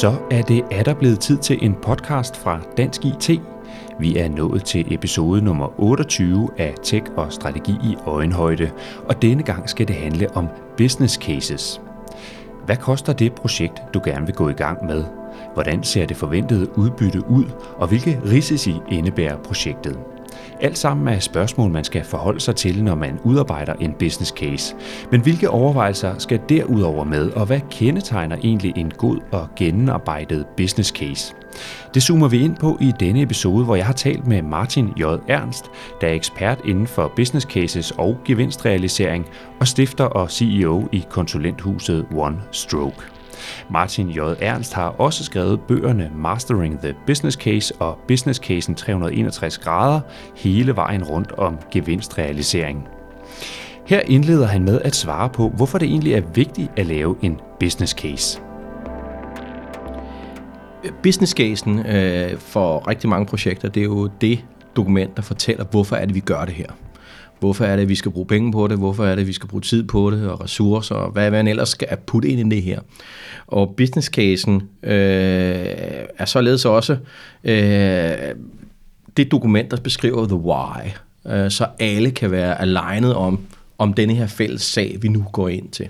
Så er det er der blevet tid til en podcast fra Dansk IT. Vi er nået til episode nummer 28 af Tech og Strategi i Øjenhøjde, og denne gang skal det handle om business cases. Hvad koster det projekt, du gerne vil gå i gang med? Hvordan ser det forventede udbytte ud, og hvilke risici indebærer projektet? Alt sammen er spørgsmål, man skal forholde sig til, når man udarbejder en business case. Men hvilke overvejelser skal derudover med, og hvad kendetegner egentlig en god og gennemarbejdet business case? Det zoomer vi ind på i denne episode, hvor jeg har talt med Martin J. Ernst, der er ekspert inden for business cases og gevinstrealisering og stifter og CEO i konsulenthuset One Stroke. Martin J. Ernst har også skrevet bøgerne Mastering the Business Case og Business Casen 361 grader hele vejen rundt om gevinstrealisering. Her indleder han med at svare på, hvorfor det egentlig er vigtigt at lave en business case. Business casen øh, for rigtig mange projekter, det er jo det dokument, der fortæller, hvorfor er det, vi gør det her. Hvorfor er det, vi skal bruge penge på det? Hvorfor er det, vi skal bruge tid på det? Og ressourcer? Og hvad, hvad man ellers skal putte ind i det her? Og business casen øh, er således også øh, det dokument, der beskriver the why. Øh, så alle kan være alignet om, om denne her fælles sag, vi nu går ind til.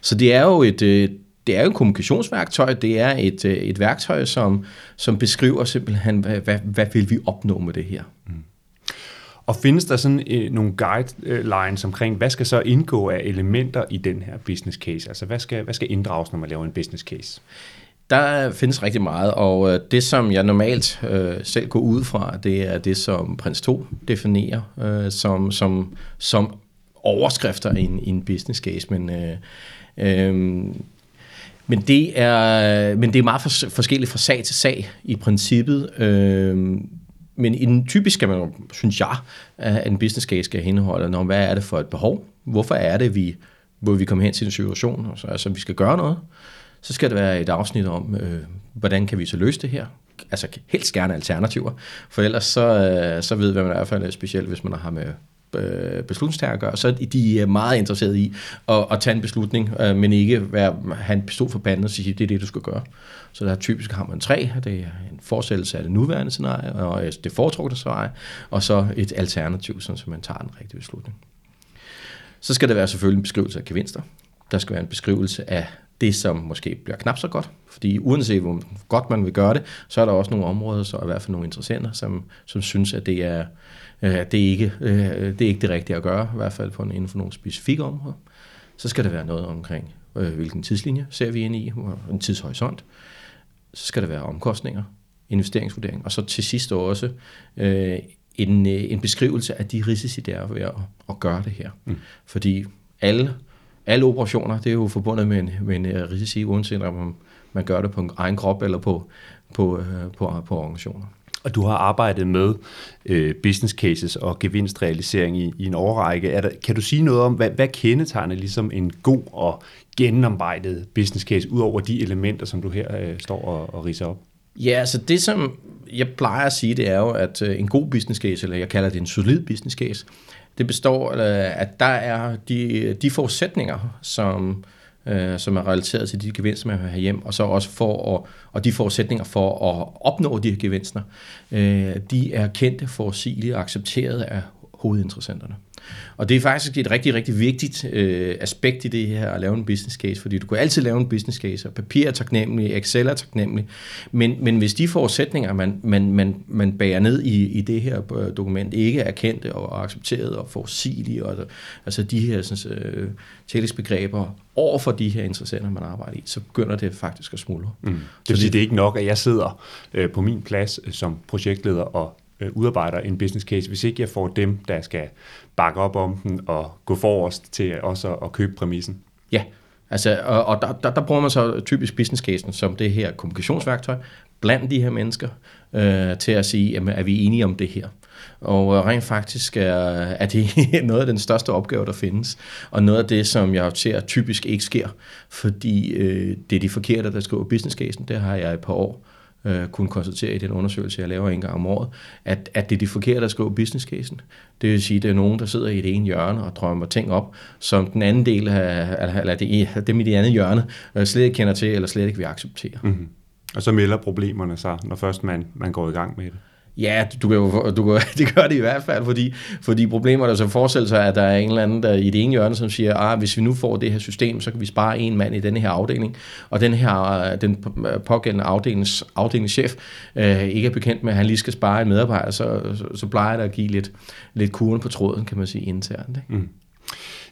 Så det er jo et, øh, det er jo et kommunikationsværktøj, det er et, øh, et værktøj, som, som beskriver simpelthen, hvad, hvad, hvad vil vi opnå med det her. Mm. Og findes der sådan øh, nogle guidelines omkring, hvad skal så indgå af elementer i den her business case? Altså hvad skal, hvad skal inddrages, når man laver en business case? Der findes rigtig meget, og øh, det som jeg normalt øh, selv går ud fra, det er det, som Prins 2 definerer øh, som, som, som overskrifter i en, i en business case. Men, øh, øh, men, det er, men det er meget for, forskelligt fra sag til sag i princippet. Øh, men i den typisk skal man, synes jeg, at en business case skal indeholde, når, hvad er det for et behov? Hvorfor er det, vi, hvor vi kommer hen til en situation, altså, altså vi skal gøre noget? Så skal det være et afsnit om, øh, hvordan kan vi så løse det her? Altså helst gerne alternativer, for ellers så, øh, så ved man i hvert fald, specielt hvis man har med øh, beslutningstager at gøre, så er øh, meget interesserede i at, at tage en beslutning, øh, men ikke være, have en pistol for panden og sige, det er det, du skal gøre. Så der typisk har man tre. Det er en fortsættelse af det nuværende scenarie, og øh, det foretrukne scenarie, og så et alternativ, så man tager den rigtige beslutning. Så skal der være selvfølgelig en beskrivelse af gevinster. Der skal være en beskrivelse af det, som måske bliver knap så godt. Fordi uanset hvor godt man vil gøre det, så er der også nogle områder, så er i hvert fald nogle interessenter, som, som synes, at det er, øh, det, er ikke, øh, det er ikke det rigtige at gøre, i hvert fald på en, inden for nogle specifikke områder. Så skal der være noget omkring, øh, hvilken tidslinje ser vi ind i, en tidshorisont så skal der være omkostninger, investeringsvurdering, og så til sidst også øh, en, øh, en beskrivelse af de risici, der er ved at, at gøre det her. Mm. Fordi alle, alle operationer, det er jo forbundet med en, med en øh, risici, uanset om man gør det på en egen krop eller på, på, øh, på, på organisationer. Og du har arbejdet med øh, business cases og gevinstrealisering i, i en årrække. Er der, kan du sige noget om, hvad, hvad kendetegner ligesom en god og gennemarbejdet business case, ud over de elementer, som du her øh, står og, og riser op? Ja, altså det som jeg plejer at sige, det er jo, at øh, en god business case, eller jeg kalder det en solid business case, det består af, at der er de, de forudsætninger, som øh, øh, som er relateret til de gevinster, man vil have hjem, og så også for at, og de forudsætninger for at opnå de her gevinster, øh, de er kendte, forudsigelige og accepteret af hovedinteressenterne. Og det er faktisk et rigtig, rigtig vigtigt øh, aspekt i det her at lave en business case, fordi du kan altid lave en business case, og papir er taknemmelig, Excel er taknemmelig, men, men hvis de forudsætninger, man, man, man, man bærer ned i, i det her øh, dokument, ikke er kendte og accepteret og forudsigelige, og, altså de her sådan, øh, tillægsbegreber over for de her interessenter, man arbejder i, så begynder det faktisk at smuldre. Mm. Det vil sige, det er ikke nok, at jeg sidder øh, på min plads øh, som projektleder og øh, udarbejder en business case, hvis ikke jeg får dem, der skal bakke op om den og gå forrest til også at, at købe præmissen. Ja, altså, og, og der, der, der bruger man så typisk business casen som det her kommunikationsværktøj blandt de her mennesker øh, til at sige, jamen, er vi enige om det her? Og øh, rent faktisk er, er det noget af den største opgave, der findes, og noget af det, som jeg ser typisk ikke sker, fordi øh, det er de forkerte, der skriver business casen, det har jeg i et par år øh, kunne konstatere i den undersøgelse, jeg laver en gang om året, at, at det er de forkerte, der skriver business casen. Det vil sige, at det er nogen, der sidder i det ene hjørne og drømmer ting op, som den anden del af, eller det, dem i det andet hjørne øh, slet ikke kender til, eller slet ikke vil acceptere. Mm-hmm. Og så melder problemerne sig, når først man, man går i gang med det. Ja, du kan jo, du kan, det gør det i hvert fald, fordi, fordi problemet er så forestille sig, at der er en eller anden der i det ene hjørne, som siger, ah, hvis vi nu får det her system, så kan vi spare en mand i denne her afdeling, og den her den øh, pågældende afdelings, afdelingschef øh, ikke er bekendt med, at han lige skal spare en medarbejder, så, så, så plejer det at give lidt, lidt kuren på tråden, kan man sige, internt. Ikke? Mm.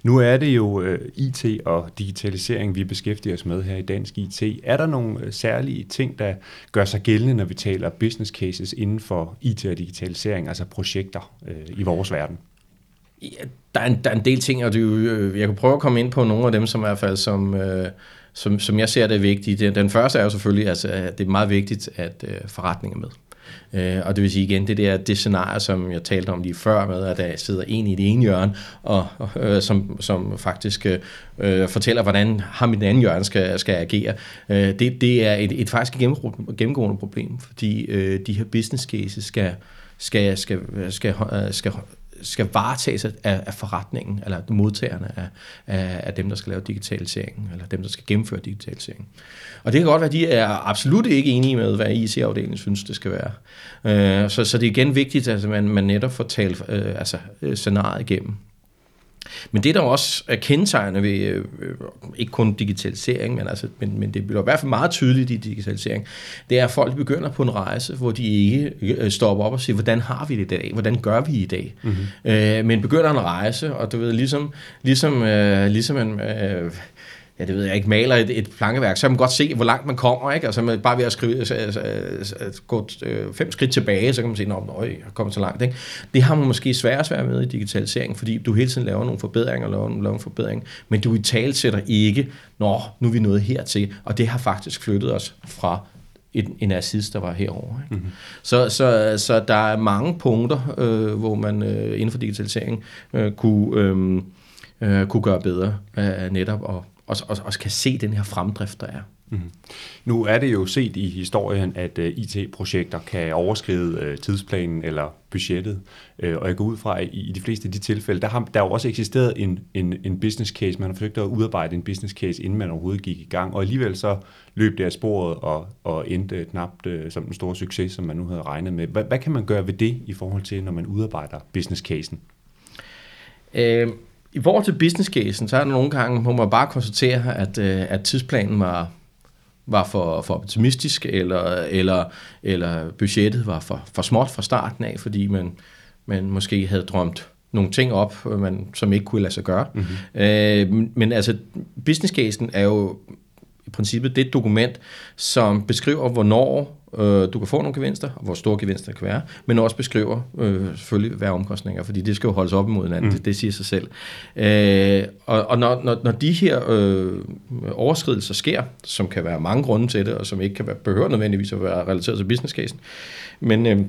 Nu er det jo øh, IT og digitalisering, vi beskæftiger os med her i Dansk IT. Er der nogle øh, særlige ting, der gør sig gældende, når vi taler business cases inden for IT og digitalisering, altså projekter øh, i vores verden? Ja, der, er en, der er en del ting, og det, øh, jeg kan prøve at komme ind på nogle af dem, som i hvert fald som, som, som jeg ser det er vigtige. Den, første er jo selvfølgelig, altså, at det er meget vigtigt, at forretningen er med. Øh, og det vil sige igen, det der det scenarie, som jeg talte om lige før med, at der sidder en i det ene hjørne, og, øh, som, som faktisk øh, fortæller, hvordan ham i den anden hjørne skal, skal agere. Øh, det, det er et, et faktisk gennemgående problem, fordi øh, de her business cases skal, skal, skal, skal, skal, øh, skal skal varetages af, af forretningen, eller modtagerne af, af, af dem, der skal lave digitaliseringen, eller dem, der skal gennemføre digitaliseringen. Og det kan godt være, at de er absolut ikke enige med, hvad IC-afdelingen synes, det skal være. Øh, så, så det er igen vigtigt, at man, man netop får talt øh, altså, øh, scenariet igennem. Men det, der også er kendetegnende ved, øh, ikke kun digitalisering, men, altså, men, men det bliver i hvert fald meget tydeligt i digitalisering, det er, at folk begynder på en rejse, hvor de ikke øh, stopper op og siger, hvordan har vi det i dag? Hvordan gør vi i dag? Mm-hmm. Øh, men begynder en rejse, og du ved, ligesom, ligesom, øh, ligesom en... Øh, ja, det ved jeg ikke, maler et, et plankeværk, så kan man godt se, hvor langt man kommer, ikke? Altså man bare ved at skrive, altså, altså, gå øh, fem skridt tilbage, så kan man se, at jeg er kommet så langt, ikke? Det har man måske svært at være med i digitalisering, fordi du hele tiden laver nogle forbedringer, laver, laver nogle forbedringer, men du i tale sætter ikke, nå, nu er vi nået hertil, og det har faktisk flyttet os fra en, en assist, der var herovre. Ikke? Mm-hmm. Så, så, så der er mange punkter, øh, hvor man øh, inden for digitalisering øh, kunne, øh, øh, kunne gøre bedre øh, netop og og, og, og kan se den her fremdrift, der er. Mm. Nu er det jo set i historien, at uh, øh, IT-projekter kan overskride uh, tidsplanen eller budgettet, uh, og jeg går ud fra, at i, i de fleste af de tilfælde, der har der jo også eksisteret en, en, en business case, man har forsøgt at udarbejde en business case, inden man overhovedet gik i gang, og alligevel så løb det af sporet og, og endte knapt uh, som en stor succes, som man nu havde regnet med. Hvad, hvad kan man gøre ved det i forhold til, når man udarbejder business casen? Øh i forhold til business casen, så er der nogle gange, må man bare konstatere, at, øh, at tidsplanen var, var for, for optimistisk, eller, eller, eller budgettet var for, for småt fra starten af, fordi man, man måske havde drømt nogle ting op, man, som ikke kunne lade sig gøre. Mm-hmm. Øh, men altså, business casen er jo i princippet det dokument, som beskriver, hvornår øh, du kan få nogle gevinster, og hvor store gevinster kan være, men også beskriver øh, selvfølgelig hvad omkostninger, fordi det skal jo holdes op imod hinanden, mm. det, det siger sig selv. Øh, og og når, når, når de her øh, overskridelser sker, som kan være mange grunde til det, og som ikke kan være, behøver nødvendigvis at være relateret til business casen, men øh,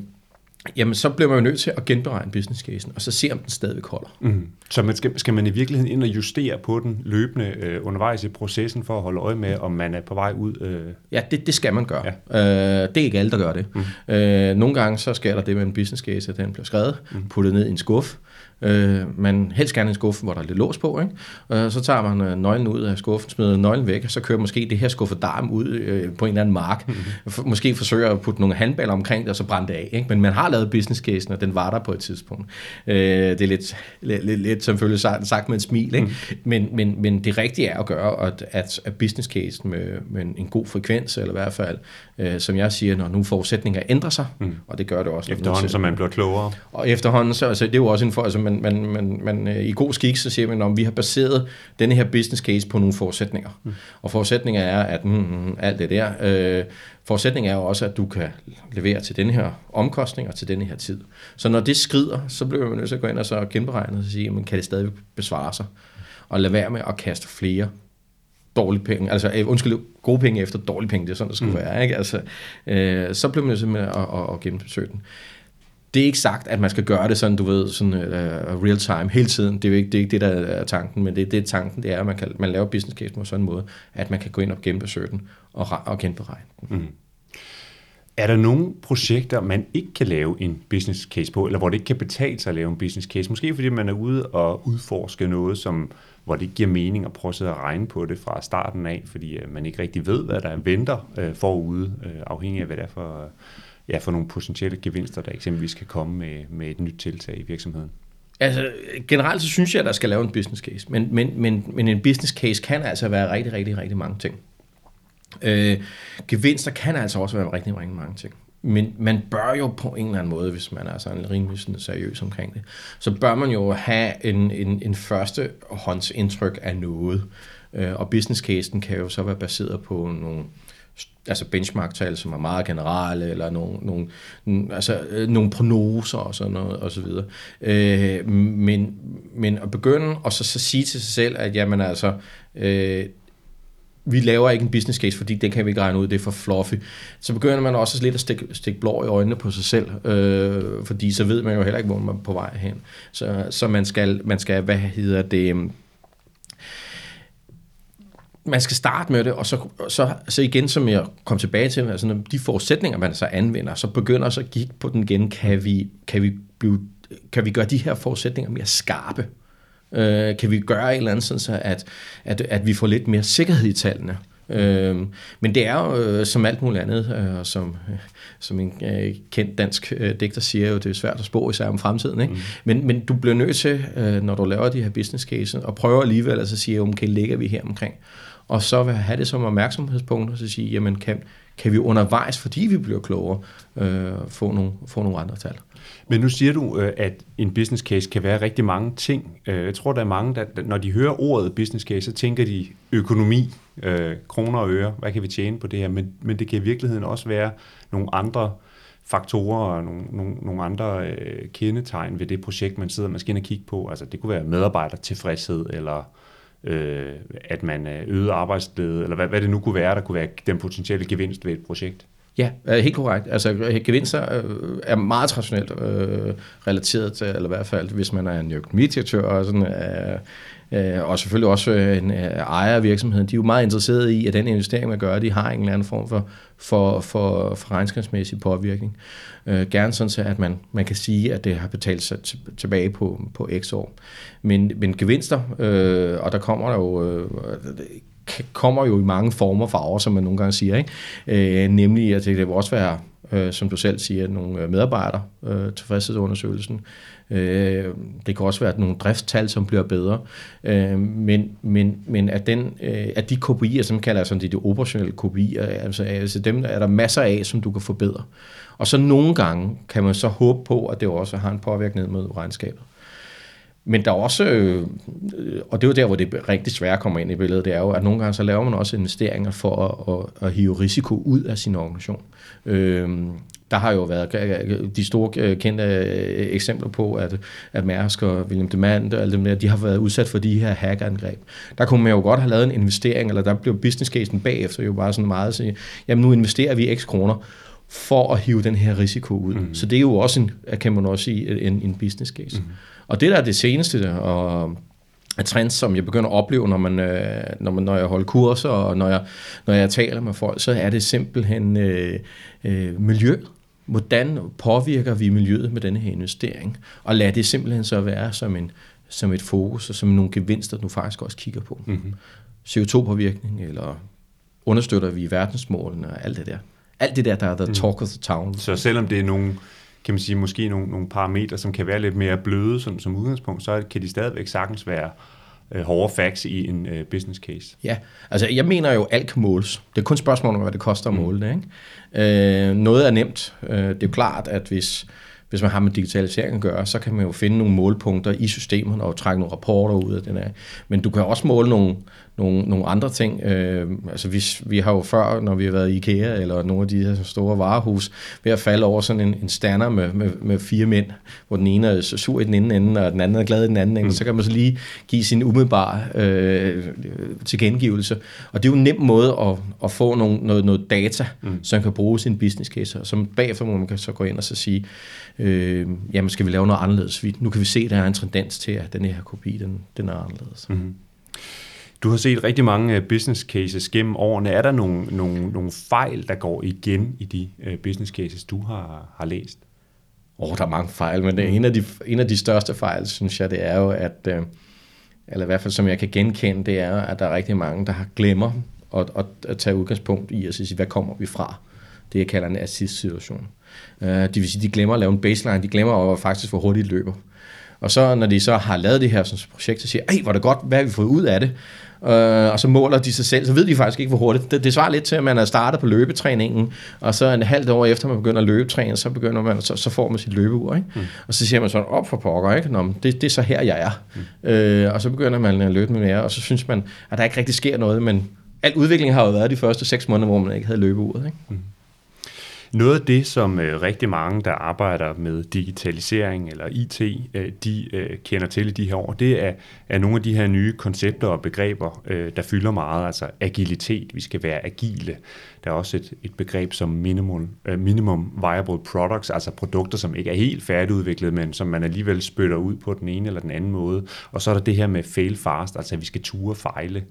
jamen så bliver man jo nødt til at genberegne business casen, og så se, om den stadigvæk holder. Mm. Så man skal, skal man i virkeligheden ind og justere på den løbende øh, undervejs i processen, for at holde øje med, om man er på vej ud? Øh... Ja, det, det skal man gøre. Ja. Øh, det er ikke alle, der gør det. Mm. Øh, nogle gange så sker der det med en business case, at den bliver skrevet, mm. puttet ned i en skuff, Øh, men helst gerne en skuffe, hvor der er lidt lås på. Ikke? Øh, så tager man øh, nøglen ud af skuffen, smider nøglen væk, og så kører måske det her skuffedarm ud øh, på en eller anden mark. Mm-hmm. Måske forsøger at putte nogle handballer omkring det, og så brænde det af. Ikke? Men man har lavet business casen, og den var der på et tidspunkt. Øh, det er lidt, lidt, lidt, lidt selvfølgelig sagt med en smil. Ikke? Mm. Men, men, men det rigtige er at gøre, at, at, at business casen med, med en god frekvens, eller i hvert fald, øh, som jeg siger, når nu forudsætninger ændrer sig, mm. og det gør det også. Efterhånden, så man bliver klogere. Og efterhånden, så altså, det er jo også en for, altså, man, man, man, man, øh, i god skik, så siger man, at vi har baseret denne her business case på nogle forudsætninger. Mm. Og forudsætninger er, at mm, mm, alt det der, øh, forudsætningen er jo også, at du kan levere til denne her omkostning og til denne her tid. Så når det skrider, så bliver man nødt til at gå ind og så genberegne og sige, men kan det stadig besvare sig? Og lade være med at kaste flere dårlige penge, altså øh, undskyld, gode penge efter dårlige penge, det er sådan, det skulle mm. være, ikke? Altså, øh, så bliver man simpelthen at, at, at genbesøge den det er ikke sagt, at man skal gøre det sådan, du ved, sådan uh, real time hele tiden. Det er jo ikke det, er ikke det der er tanken, men det, det er tanken, det er, at man, kan, man laver business case på sådan en måde, at man kan gå ind og genbesøge den og, og genberegne den. Mm. Er der nogle projekter, man ikke kan lave en business case på, eller hvor det ikke kan betale sig at lave en business case? Måske fordi man er ude og udforske noget, som, hvor det ikke giver mening at prøve at sidde og regne på det fra starten af, fordi øh, man ikke rigtig ved, hvad der venter øh, forude, øh, afhængig af hvad det er for, ja, for nogle potentielle gevinster, der eksempelvis kan komme med, med et nyt tiltag i virksomheden. Altså, generelt så synes jeg, at der skal lave en business case, men, men, men, men en business case kan altså være rigtig, rigtig, rigtig mange ting. Øh, gevinster kan altså også være rigtig, rigtig mange ting. Men man bør jo på en eller anden måde, hvis man er sådan rimelig sådan seriøs omkring det, så bør man jo have en, en, en første håndsindtryk af noget. Øh, og business casen kan jo så være baseret på nogle altså benchmark-tal, som er meget generelle, eller nogle, nogle, altså, øh, nogle prognoser og sådan noget, og så videre. Øh, men, men at begynde og så, så sige til sig selv, at jamen altså, øh, vi laver ikke en business case, fordi den kan vi ikke regne ud, det er for fluffy. Så begynder man også lidt at stikke, stikke blå i øjnene på sig selv, øh, fordi så ved man jo heller ikke, hvor man er på vej hen. Så, så man, skal, man skal, hvad hedder det, øhm, man skal starte med det, og så, så, så igen, som jeg kom tilbage til, altså når de forudsætninger, man så anvender, så begynder så at kigge på den igen, kan vi, kan vi, blive, kan vi gøre de her forudsætninger mere skarpe? Øh, kan vi gøre et eller andet, sådan så at, at, at vi får lidt mere sikkerhed i tallene? Øh, men det er jo øh, som alt muligt andet, øh, som, øh, som en øh, kendt dansk øh, digter siger jo, det er svært at spå især om fremtiden. Ikke? Mm. Men, men du bliver nødt til, øh, når du laver de her business cases, og prøver alligevel at sige, okay, ligger vi her omkring? Og så have det som opmærksomhedspunkt, og så sige, jamen kan, kan vi undervejs, fordi vi bliver klogere, øh, få, nogle, få nogle andre tal. Men nu siger du, øh, at en business case kan være rigtig mange ting. Øh, jeg tror, der er mange, der, når de hører ordet business case, så tænker de økonomi, øh, kroner og øre, hvad kan vi tjene på det her? Men, men det kan i virkeligheden også være nogle andre faktorer og nogle, nogle, nogle andre øh, kendetegn ved det projekt, man sidder måske og kigge på. Altså det kunne være medarbejdertilfredshed, eller øh, at man øh, øgede arbejdsglæde, eller hvad, hvad det nu kunne være, der kunne være den potentielle gevinst ved et projekt. Ja, øh, helt korrekt. Altså øh, gevinster øh, er meget traditionelt øh, relateret til, eller i hvert fald, hvis man er en økonomidirektør og sådan, øh, øh, og selvfølgelig også en øh, ejer af virksomheden, de er jo meget interesserede i, at den investering, man gør, de har en eller anden form for, for, for, for regnskabsmæssig påvirkning. Øh, gerne sådan så, at man, man kan sige, at det har betalt sig tilbage på, på x år. Men, men gevinster, øh, og der kommer der jo øh, kommer jo i mange former farver, som man nogle gange siger. Ikke? Øh, nemlig, at det vil også være, øh, som du selv siger, nogle øh, medarbejdere øh, tilfredshedsundersøgelsen. Øh, det kan også være nogle driftstal, som bliver bedre. Øh, men, men, men at, den, øh, at de KPI'er, som kalder som sådan de, de operationelle KPI'er, altså, altså dem er der masser af, som du kan forbedre. Og så nogle gange kan man så håbe på, at det også har en påvirkning med regnskabet. Men der er også, øh, og det er jo der, hvor det rigtig svært kommer ind i billedet, det er jo, at nogle gange så laver man også investeringer for at, at, at hive risiko ud af sin organisation. Øh, der har jo været de store øh, kendte øh, eksempler på, at, at Mærsk og William Demand og alle dem der, de har været udsat for de her hackerangreb. Der kunne man jo godt have lavet en investering, eller der blev business casen bagefter jo bare sådan meget at sige, jamen nu investerer vi x kroner, for at hive den her risiko ud. Mm. Så det er jo også en, kan man også sige, en, en business case. Mm. Og det der er det seneste, og trends, som jeg begynder at opleve, når, man, øh, når, man, når jeg holder kurser, og når jeg, når jeg taler med folk, så er det simpelthen øh, øh, miljø. Hvordan påvirker vi miljøet med denne her investering? Og lad det simpelthen så være som, en, som et fokus, og som nogle gevinster, du faktisk også kigger på. Mm-hmm. CO2-påvirkning, eller understøtter vi verdensmålene, og alt det der. Alt det der, der er the mhm. talk of the town. Så selvom det er nogle kan man sige, måske nogle, nogle parametre, som kan være lidt mere bløde som, som udgangspunkt, så kan de stadigvæk sagtens være øh, hårde facts i en øh, business case. Ja, altså jeg mener jo, alt kan måles. Det er kun et spørgsmål om, hvad det koster at mm. måle det. Ikke? Øh, noget er nemt. Øh, det er jo klart, at hvis, hvis man har med digitalisering at gøre, så kan man jo finde nogle målpunkter i systemerne og trække nogle rapporter ud af den her. Men du kan også måle nogle, nogle, nogle andre ting. Øh, altså vi, vi har jo før, når vi har været i IKEA eller nogle af de her store varehus, ved at falde over sådan en, en stander med, med, med fire mænd, hvor den ene er sur i den ene ende, og den anden er glad i den anden ende, mm. så kan man så lige give sin umiddelbare øh, tilkendegivelse. Og det er jo en nem måde at, at få nogle, noget, noget data, mm. som kan bruges i en business case, og som bagefter man kan så gå ind og så sige, øh, jamen skal vi lave noget anderledes? Nu kan vi se, at der er en tendens til, at den her kopi, den, den er anderledes. Mm. Du har set rigtig mange øh, business cases gennem årene. Er der nogle, nogle, nogle fejl, der går igen i de uh, business cases, du har, har læst? Åh, oh, der er mange fejl, men en, af de, en af de største fejl, synes jeg, det er jo, at, øh, eller i hvert fald som jeg kan genkende, det er, at der er rigtig mange, der har glemmer at, at, at tage udgangspunkt i at sige, hvad kommer vi fra? Det jeg kalder en assist-situation. Uh, det vil sige, de glemmer at lave en baseline, de glemmer at faktisk, hvor hurtigt løber. Og så når de så har lavet det her sådan, projekt, så siger ej, hvor er det godt, hvad har vi fået ud af det? Øh, og så måler de sig selv, så ved de faktisk ikke, hvor hurtigt. Det, det svarer lidt til, at man er startet på løbetræningen, og så en halvt år efter, man begynder at løbetræne, så, begynder man, så, så får man sit løbeur. Ikke? Mm. Og så siger man sådan, op for pokker, ikke? Nå, det, det er så her, jeg er. Mm. Øh, og så begynder man at løbe med mere, og så synes man, at der ikke rigtig sker noget, men al udvikling har jo været de første seks måneder, hvor man ikke havde løbeuret. Ikke? Mm. Noget af det, som øh, rigtig mange, der arbejder med digitalisering eller IT, øh, de øh, kender til i de her år, det er, er nogle af de her nye koncepter og begreber, øh, der fylder meget. Altså agilitet, vi skal være agile. Der er også et, et begreb som minimum, øh, minimum viable products, altså produkter, som ikke er helt færdigudviklet, men som man alligevel spytter ud på den ene eller den anden måde. Og så er der det her med fail fast, altså at vi skal ture fejle.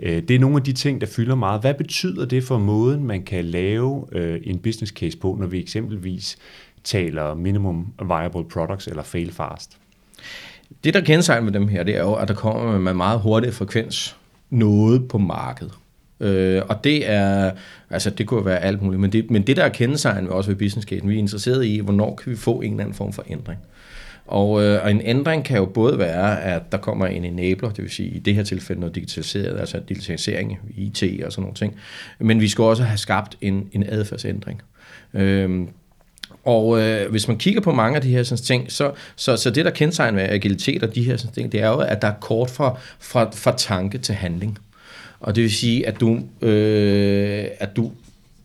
Øh, det er nogle af de ting, der fylder meget. Hvad betyder det for måden, man kan lave øh, en business case på, når vi eksempelvis taler minimum viable products eller fail fast? Det, der kendetegner med dem her, det er jo, at der kommer med meget hurtig frekvens noget på markedet. Øh, og det er, altså det kunne være alt muligt, men det, men det der er kendetegnet også ved business case, vi er interesseret i, hvornår kan vi få en eller anden form for ændring. Og, øh, og en ændring kan jo både være, at der kommer en enabler, det vil sige i det her tilfælde noget digitaliseret, altså digitalisering, IT og sådan nogle ting. Men vi skal også have skabt en, en adfærdsændring. Øhm, og øh, hvis man kigger på mange af de her sådan, ting, så, så, så det der kendetegner med agilitet og de her sådan, ting, det er jo, at der er kort fra, fra, fra tanke til handling. Og det vil sige, at du, øh, at du,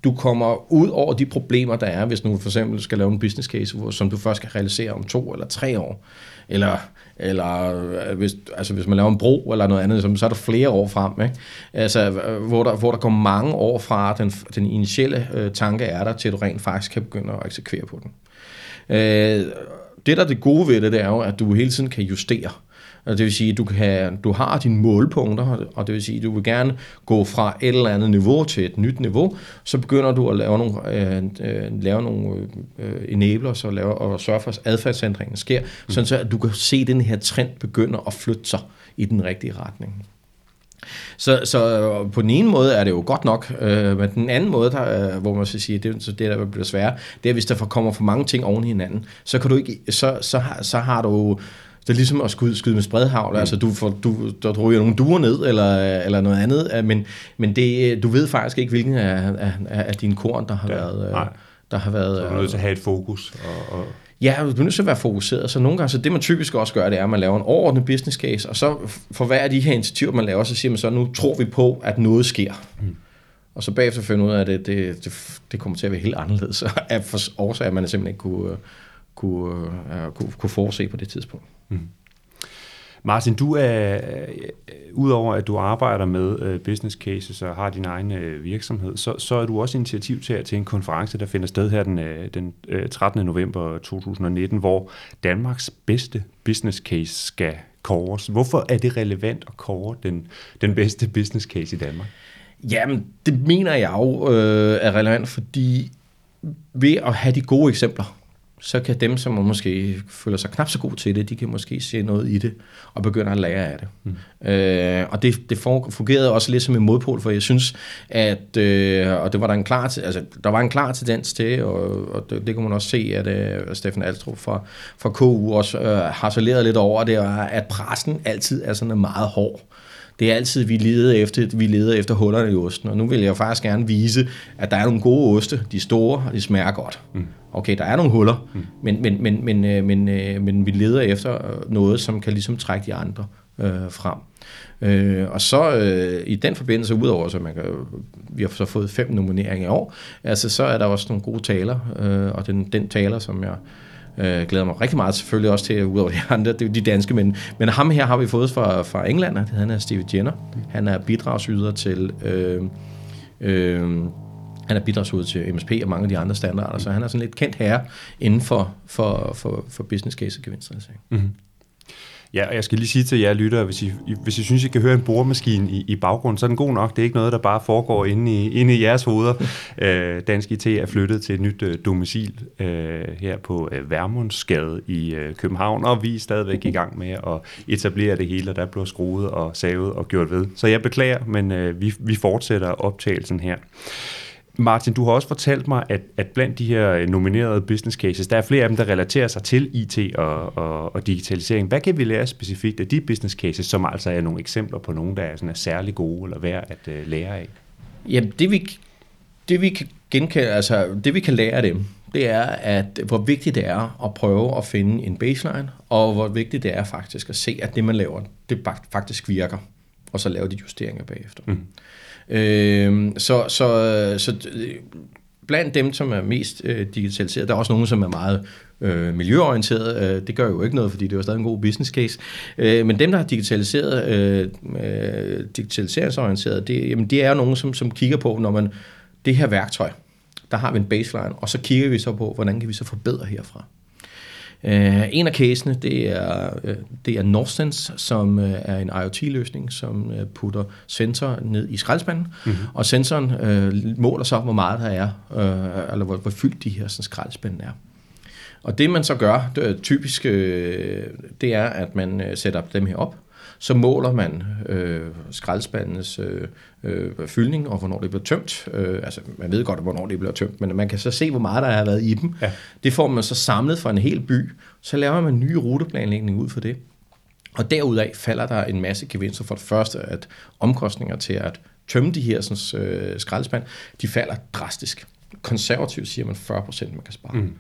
du kommer ud over de problemer, der er, hvis du for eksempel skal lave en business case, hvor, som du først skal realisere om to eller tre år. Eller, eller øh, hvis, altså hvis man laver en bro eller noget andet, så er der flere år frem. Ikke? Altså, øh, hvor, der, hvor der går mange år fra, den, den initielle øh, tanke er der, til du rent faktisk kan begynde at eksekvere på den. Øh, det, der er det gode ved det, det er jo, at du hele tiden kan justere. Det vil sige, at du, kan, du har dine målpunkter, og det vil sige, at du vil gerne gå fra et eller andet niveau til et nyt niveau, så begynder du at lave nogle, øh, øh, lave nogle øh, enablers og, lave, og sørge for, at adfærdsændringen sker, mm. sådan så at du kan se, at den her trend begynder at flytte sig i den rigtige retning. Så, så på den ene måde er det jo godt nok, øh, men den anden måde, der, øh, hvor man skal sige, det, så det der bliver svært, det er, hvis der kommer for mange ting oven i hinanden, så, kan du ikke, så, så, så har du det er ligesom at skyde, skyde med spredhavl. Mm. Altså, du, får, du, der ryger nogle duer ned, eller, eller noget andet, øh, men, men det, du ved faktisk ikke, hvilken af, af, af dine korn, der har ja, været... Øh, nej. Der har været, så du er nødt til at have et fokus. Og, og Ja, du er nødt til at være fokuseret. Så nogle gange, så det man typisk også gør, det er, at man laver en overordnet business case, og så for hver af de her initiativer, man laver, så siger man så, nu tror vi på, at noget sker. Mm. Og så bagefter finder ud af, at det, det, det, det kommer til at være helt anderledes, af årsager, man simpelthen ikke kunne, kunne, uh, kunne, kunne forudse på det tidspunkt. Mm. Martin, du er, udover at du arbejder med uh, business cases og har din egen virksomhed, så, så er du også initiativ til, til en konference, der finder sted her den, den uh, 13. november 2019, hvor Danmarks bedste business case skal kåres. Hvorfor er det relevant at kåre den, den bedste business case i Danmark? Jamen, det mener jeg jo øh, er relevant, fordi ved at have de gode eksempler, så kan dem, som måske føler sig knap så god til det, de kan måske se noget i det og begynde at lære af det. Mm. Øh, og det, det fungerede også lidt som en modpol, for jeg synes, at øh, og det var der en klar, altså, der var en klar tendens til, og, og det, det kunne man også se, at øh, Stefan Alstrup fra, fra KU også øh, har lært lidt over, det er, at pressen altid er sådan meget hård det er altid, vi leder efter, vi leder efter hullerne i osten. Og nu vil jeg faktisk gerne vise, at der er nogle gode oste. De store, og de smager godt. Mm. Okay, der er nogle huller, mm. men, men, men, men, øh, men, øh, men vi leder efter noget, som kan ligesom trække de andre øh, frem. Øh, og så øh, i den forbindelse, udover så man kan, vi har så fået fem nomineringer i år, altså så er der også nogle gode taler, øh, og den, den taler, som jeg øh, glæder mig rigtig meget selvfølgelig også til, udover de andre, det er de danske, men, men ham her har vi fået fra, fra England, han er Steve Jenner, han er bidragsyder til... Øh, øh, han er bidragsyder til MSP og mange af de andre standarder, så han er sådan lidt kendt herre inden for, for, for, for business case og gevinstrealisering. Mm-hmm. Ja, og jeg skal lige sige til jer lyttere, hvis I, hvis I synes, I kan høre en boremaskine i, i baggrunden, så er den god nok. Det er ikke noget, der bare foregår inde i, inde i jeres hoveder. øh, Dansk IT er flyttet til et nyt øh, domicil øh, her på øh, Værmundsgade i øh, København, og vi er stadigvæk i gang med at etablere det hele, og der bliver skruet og savet og gjort ved. Så jeg beklager, men øh, vi, vi fortsætter optagelsen her. Martin, du har også fortalt mig, at, at blandt de her nominerede business cases, der er flere af dem, der relaterer sig til IT og, og, og digitalisering. Hvad kan vi lære specifikt af de business cases, som altså er nogle eksempler på nogle, der er, sådan er særlig gode eller værd at uh, lære af? Jamen, det vi, det vi kan genkende, altså det vi kan lære af dem, det er, at hvor vigtigt det er at prøve at finde en baseline, og hvor vigtigt det er faktisk at se, at det man laver, det faktisk virker, og så lave de justeringer bagefter. Mm. Øh, så, så, så blandt dem, som er mest øh, digitaliseret, der er også nogen, som er meget øh, miljøorienteret. Øh, det gør jo ikke noget, fordi det er stadig en god business case. Øh, men dem, der har digitaliseret, øh, øh, digitaliseringsorienteret, det, jamen, det er nogen, som, som kigger på, når man det her værktøj, der har vi en baseline, og så kigger vi så på, hvordan kan vi så forbedre herfra. Uh, en af casene, det er, uh, det er Northsense, som uh, er en IoT-løsning, som uh, putter sensor ned i skraldespanden, mm-hmm. og sensoren uh, måler så, hvor meget der er, uh, eller hvor, hvor fyldt de her sådan, skraldespanden er. Og det man så gør, det er typisk, det er, at man uh, sætter dem her op, så måler man øh, skraldespandens øh, øh, fyldning, og hvornår det bliver tømt. Øh, altså, man ved godt, hvornår det bliver tømt, men man kan så se, hvor meget der har været i dem. Ja. Det får man så samlet for en hel by. Så laver man en ny ruteplanlægning ud for det. Og derudaf falder der en masse gevinster. For det første, at omkostninger til at tømme de her sådan, øh, skraldespand, de falder drastisk. Konservativt siger man 40 procent, man kan spare. Mm.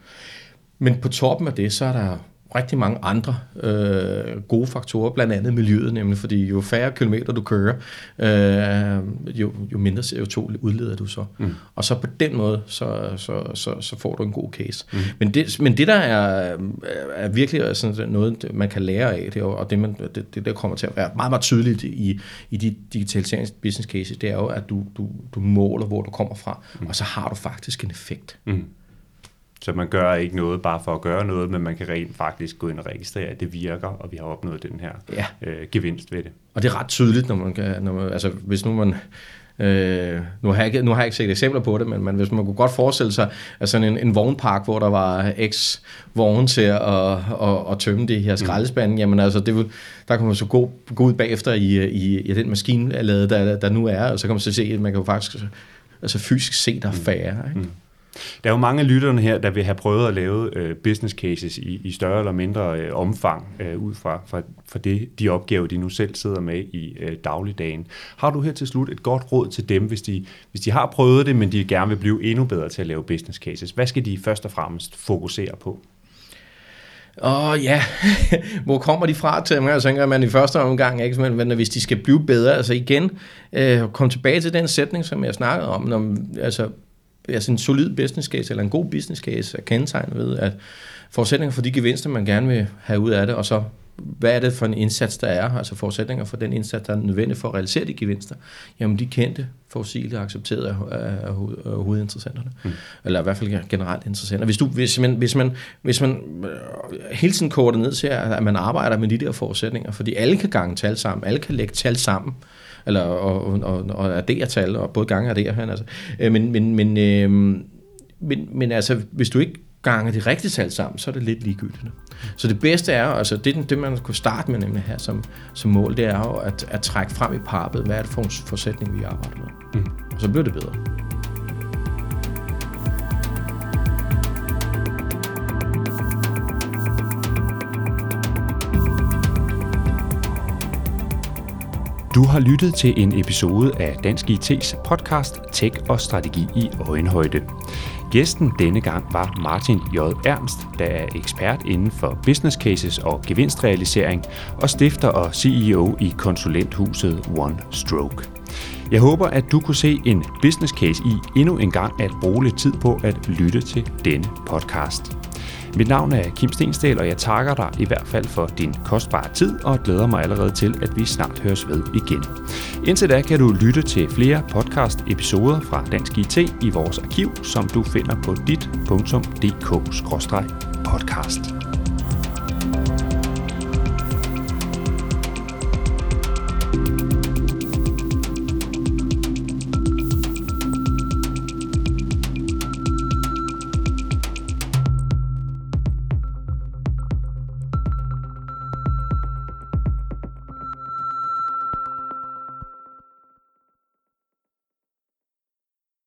Men på toppen af det, så er der rigtig mange andre øh, gode faktorer, blandt andet miljøet, nemlig fordi jo færre kilometer du kører, øh, jo, jo mindre CO2 udleder du så. Mm. Og så på den måde, så, så, så, så får du en god case. Mm. Men, det, men det der er, er virkelig sådan noget, man kan lære af, det, og det, man, det, det der kommer til at være meget, meget tydeligt i, i de digitaliserings business cases, det er jo, at du, du, du måler, hvor du kommer fra, mm. og så har du faktisk en effekt. Mm. Så man gør ikke noget bare for at gøre noget, men man kan rent faktisk gå ind og registrere, at det virker, og vi har opnået den her ja. øh, gevinst ved det. Og det er ret tydeligt, når man kan, når man, altså hvis nu man, Øh, nu, har jeg ikke, nu har jeg ikke set eksempler på det, men, men hvis man kunne godt forestille sig at sådan en, en vognpark, hvor der var x vogne til at, at, at, at tømme det her mm. skraldespande, mm. jamen altså, det vil, der kan man så gå, gå ud bagefter i, i, i den maskine, der, der nu er, og så kan man så se, at man kan jo faktisk altså fysisk se, der er mm. færre. Ikke? Mm. Der er jo mange af lytterne her, der vil have prøvet at lave øh, business cases i, i større eller mindre øh, omfang øh, ud fra, fra, fra det, de opgaver, de nu selv sidder med i øh, dagligdagen. Har du her til slut et godt råd til dem, hvis de, hvis de har prøvet det, men de gerne vil blive endnu bedre til at lave business cases? Hvad skal de først og fremmest fokusere på? Åh oh, ja, hvor kommer de fra til mig? Jeg tænker, at man i første omgang, ikke? Men, men hvis de skal blive bedre, altså igen, øh, kom tilbage til den sætning, som jeg snakkede om, når, altså altså en solid business case, eller en god business case, er kendetegnet ved, at forudsætninger for de gevinster, man gerne vil have ud af det, og så hvad er det for en indsats, der er, altså forudsætninger for den indsats, der er nødvendig for at realisere de gevinster, jamen de kendte, fossile og accepterede af, af, af hovedinteressenterne, mm. eller i hvert fald generelt interessenter. Hvis, du, hvis, man, hvis, man, hvis man øh, hele tiden korter ned til, at man arbejder med de der forudsætninger, fordi alle kan gange tal sammen, alle kan lægge tal sammen, eller og, og, og, og adderetal, og både gange addere han, altså. Øh, men, men, men, øh, men, men altså, hvis du ikke ganger de rigtige tal sammen, så er det lidt ligegyldigt. Så det bedste er, altså det, det man kunne starte med nemlig her som, som mål, det er jo at, at trække frem i pappet, hvad er det for en forudsætning, vi arbejder med. Mm. Og så bliver det bedre. Du har lyttet til en episode af Dansk IT's podcast Tech og Strategi i Øjenhøjde. Gæsten denne gang var Martin J. Ernst, der er ekspert inden for business cases og gevinstrealisering og stifter og CEO i konsulenthuset One Stroke. Jeg håber, at du kunne se en business case i endnu en gang at bruge lidt tid på at lytte til denne podcast. Mit navn er Kim Stensdal, og jeg takker dig i hvert fald for din kostbare tid, og glæder mig allerede til, at vi snart høres ved igen. Indtil da kan du lytte til flere podcast-episoder fra Dansk IT i vores arkiv, som du finder på dit.dk-podcast.